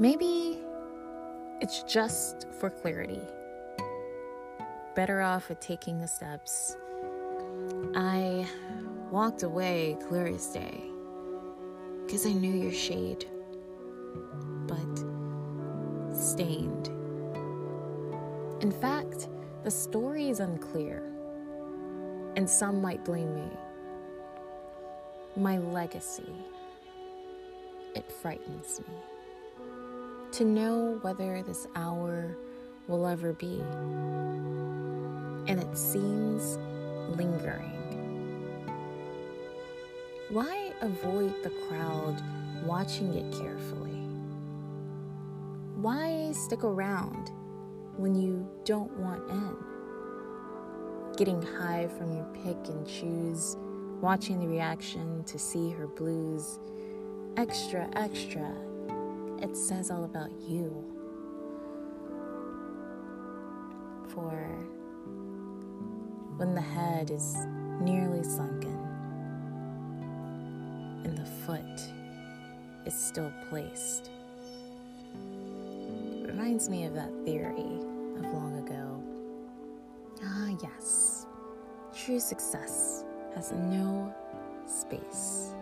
Maybe it's just for clarity. Better off with taking the steps. I walked away clear as day because I knew your shade, but stained. In fact, the story is unclear, and some might blame me. My legacy, it frightens me. To know whether this hour will ever be, and it seems lingering. Why avoid the crowd watching it carefully? Why stick around when you don't want in? Getting high from your pick and choose, watching the reaction to see her blues. Extra, extra, it says all about you. For when the head is nearly sunken and the foot is still placed. It reminds me of that theory of long ago. Ah, yes, true success has no space.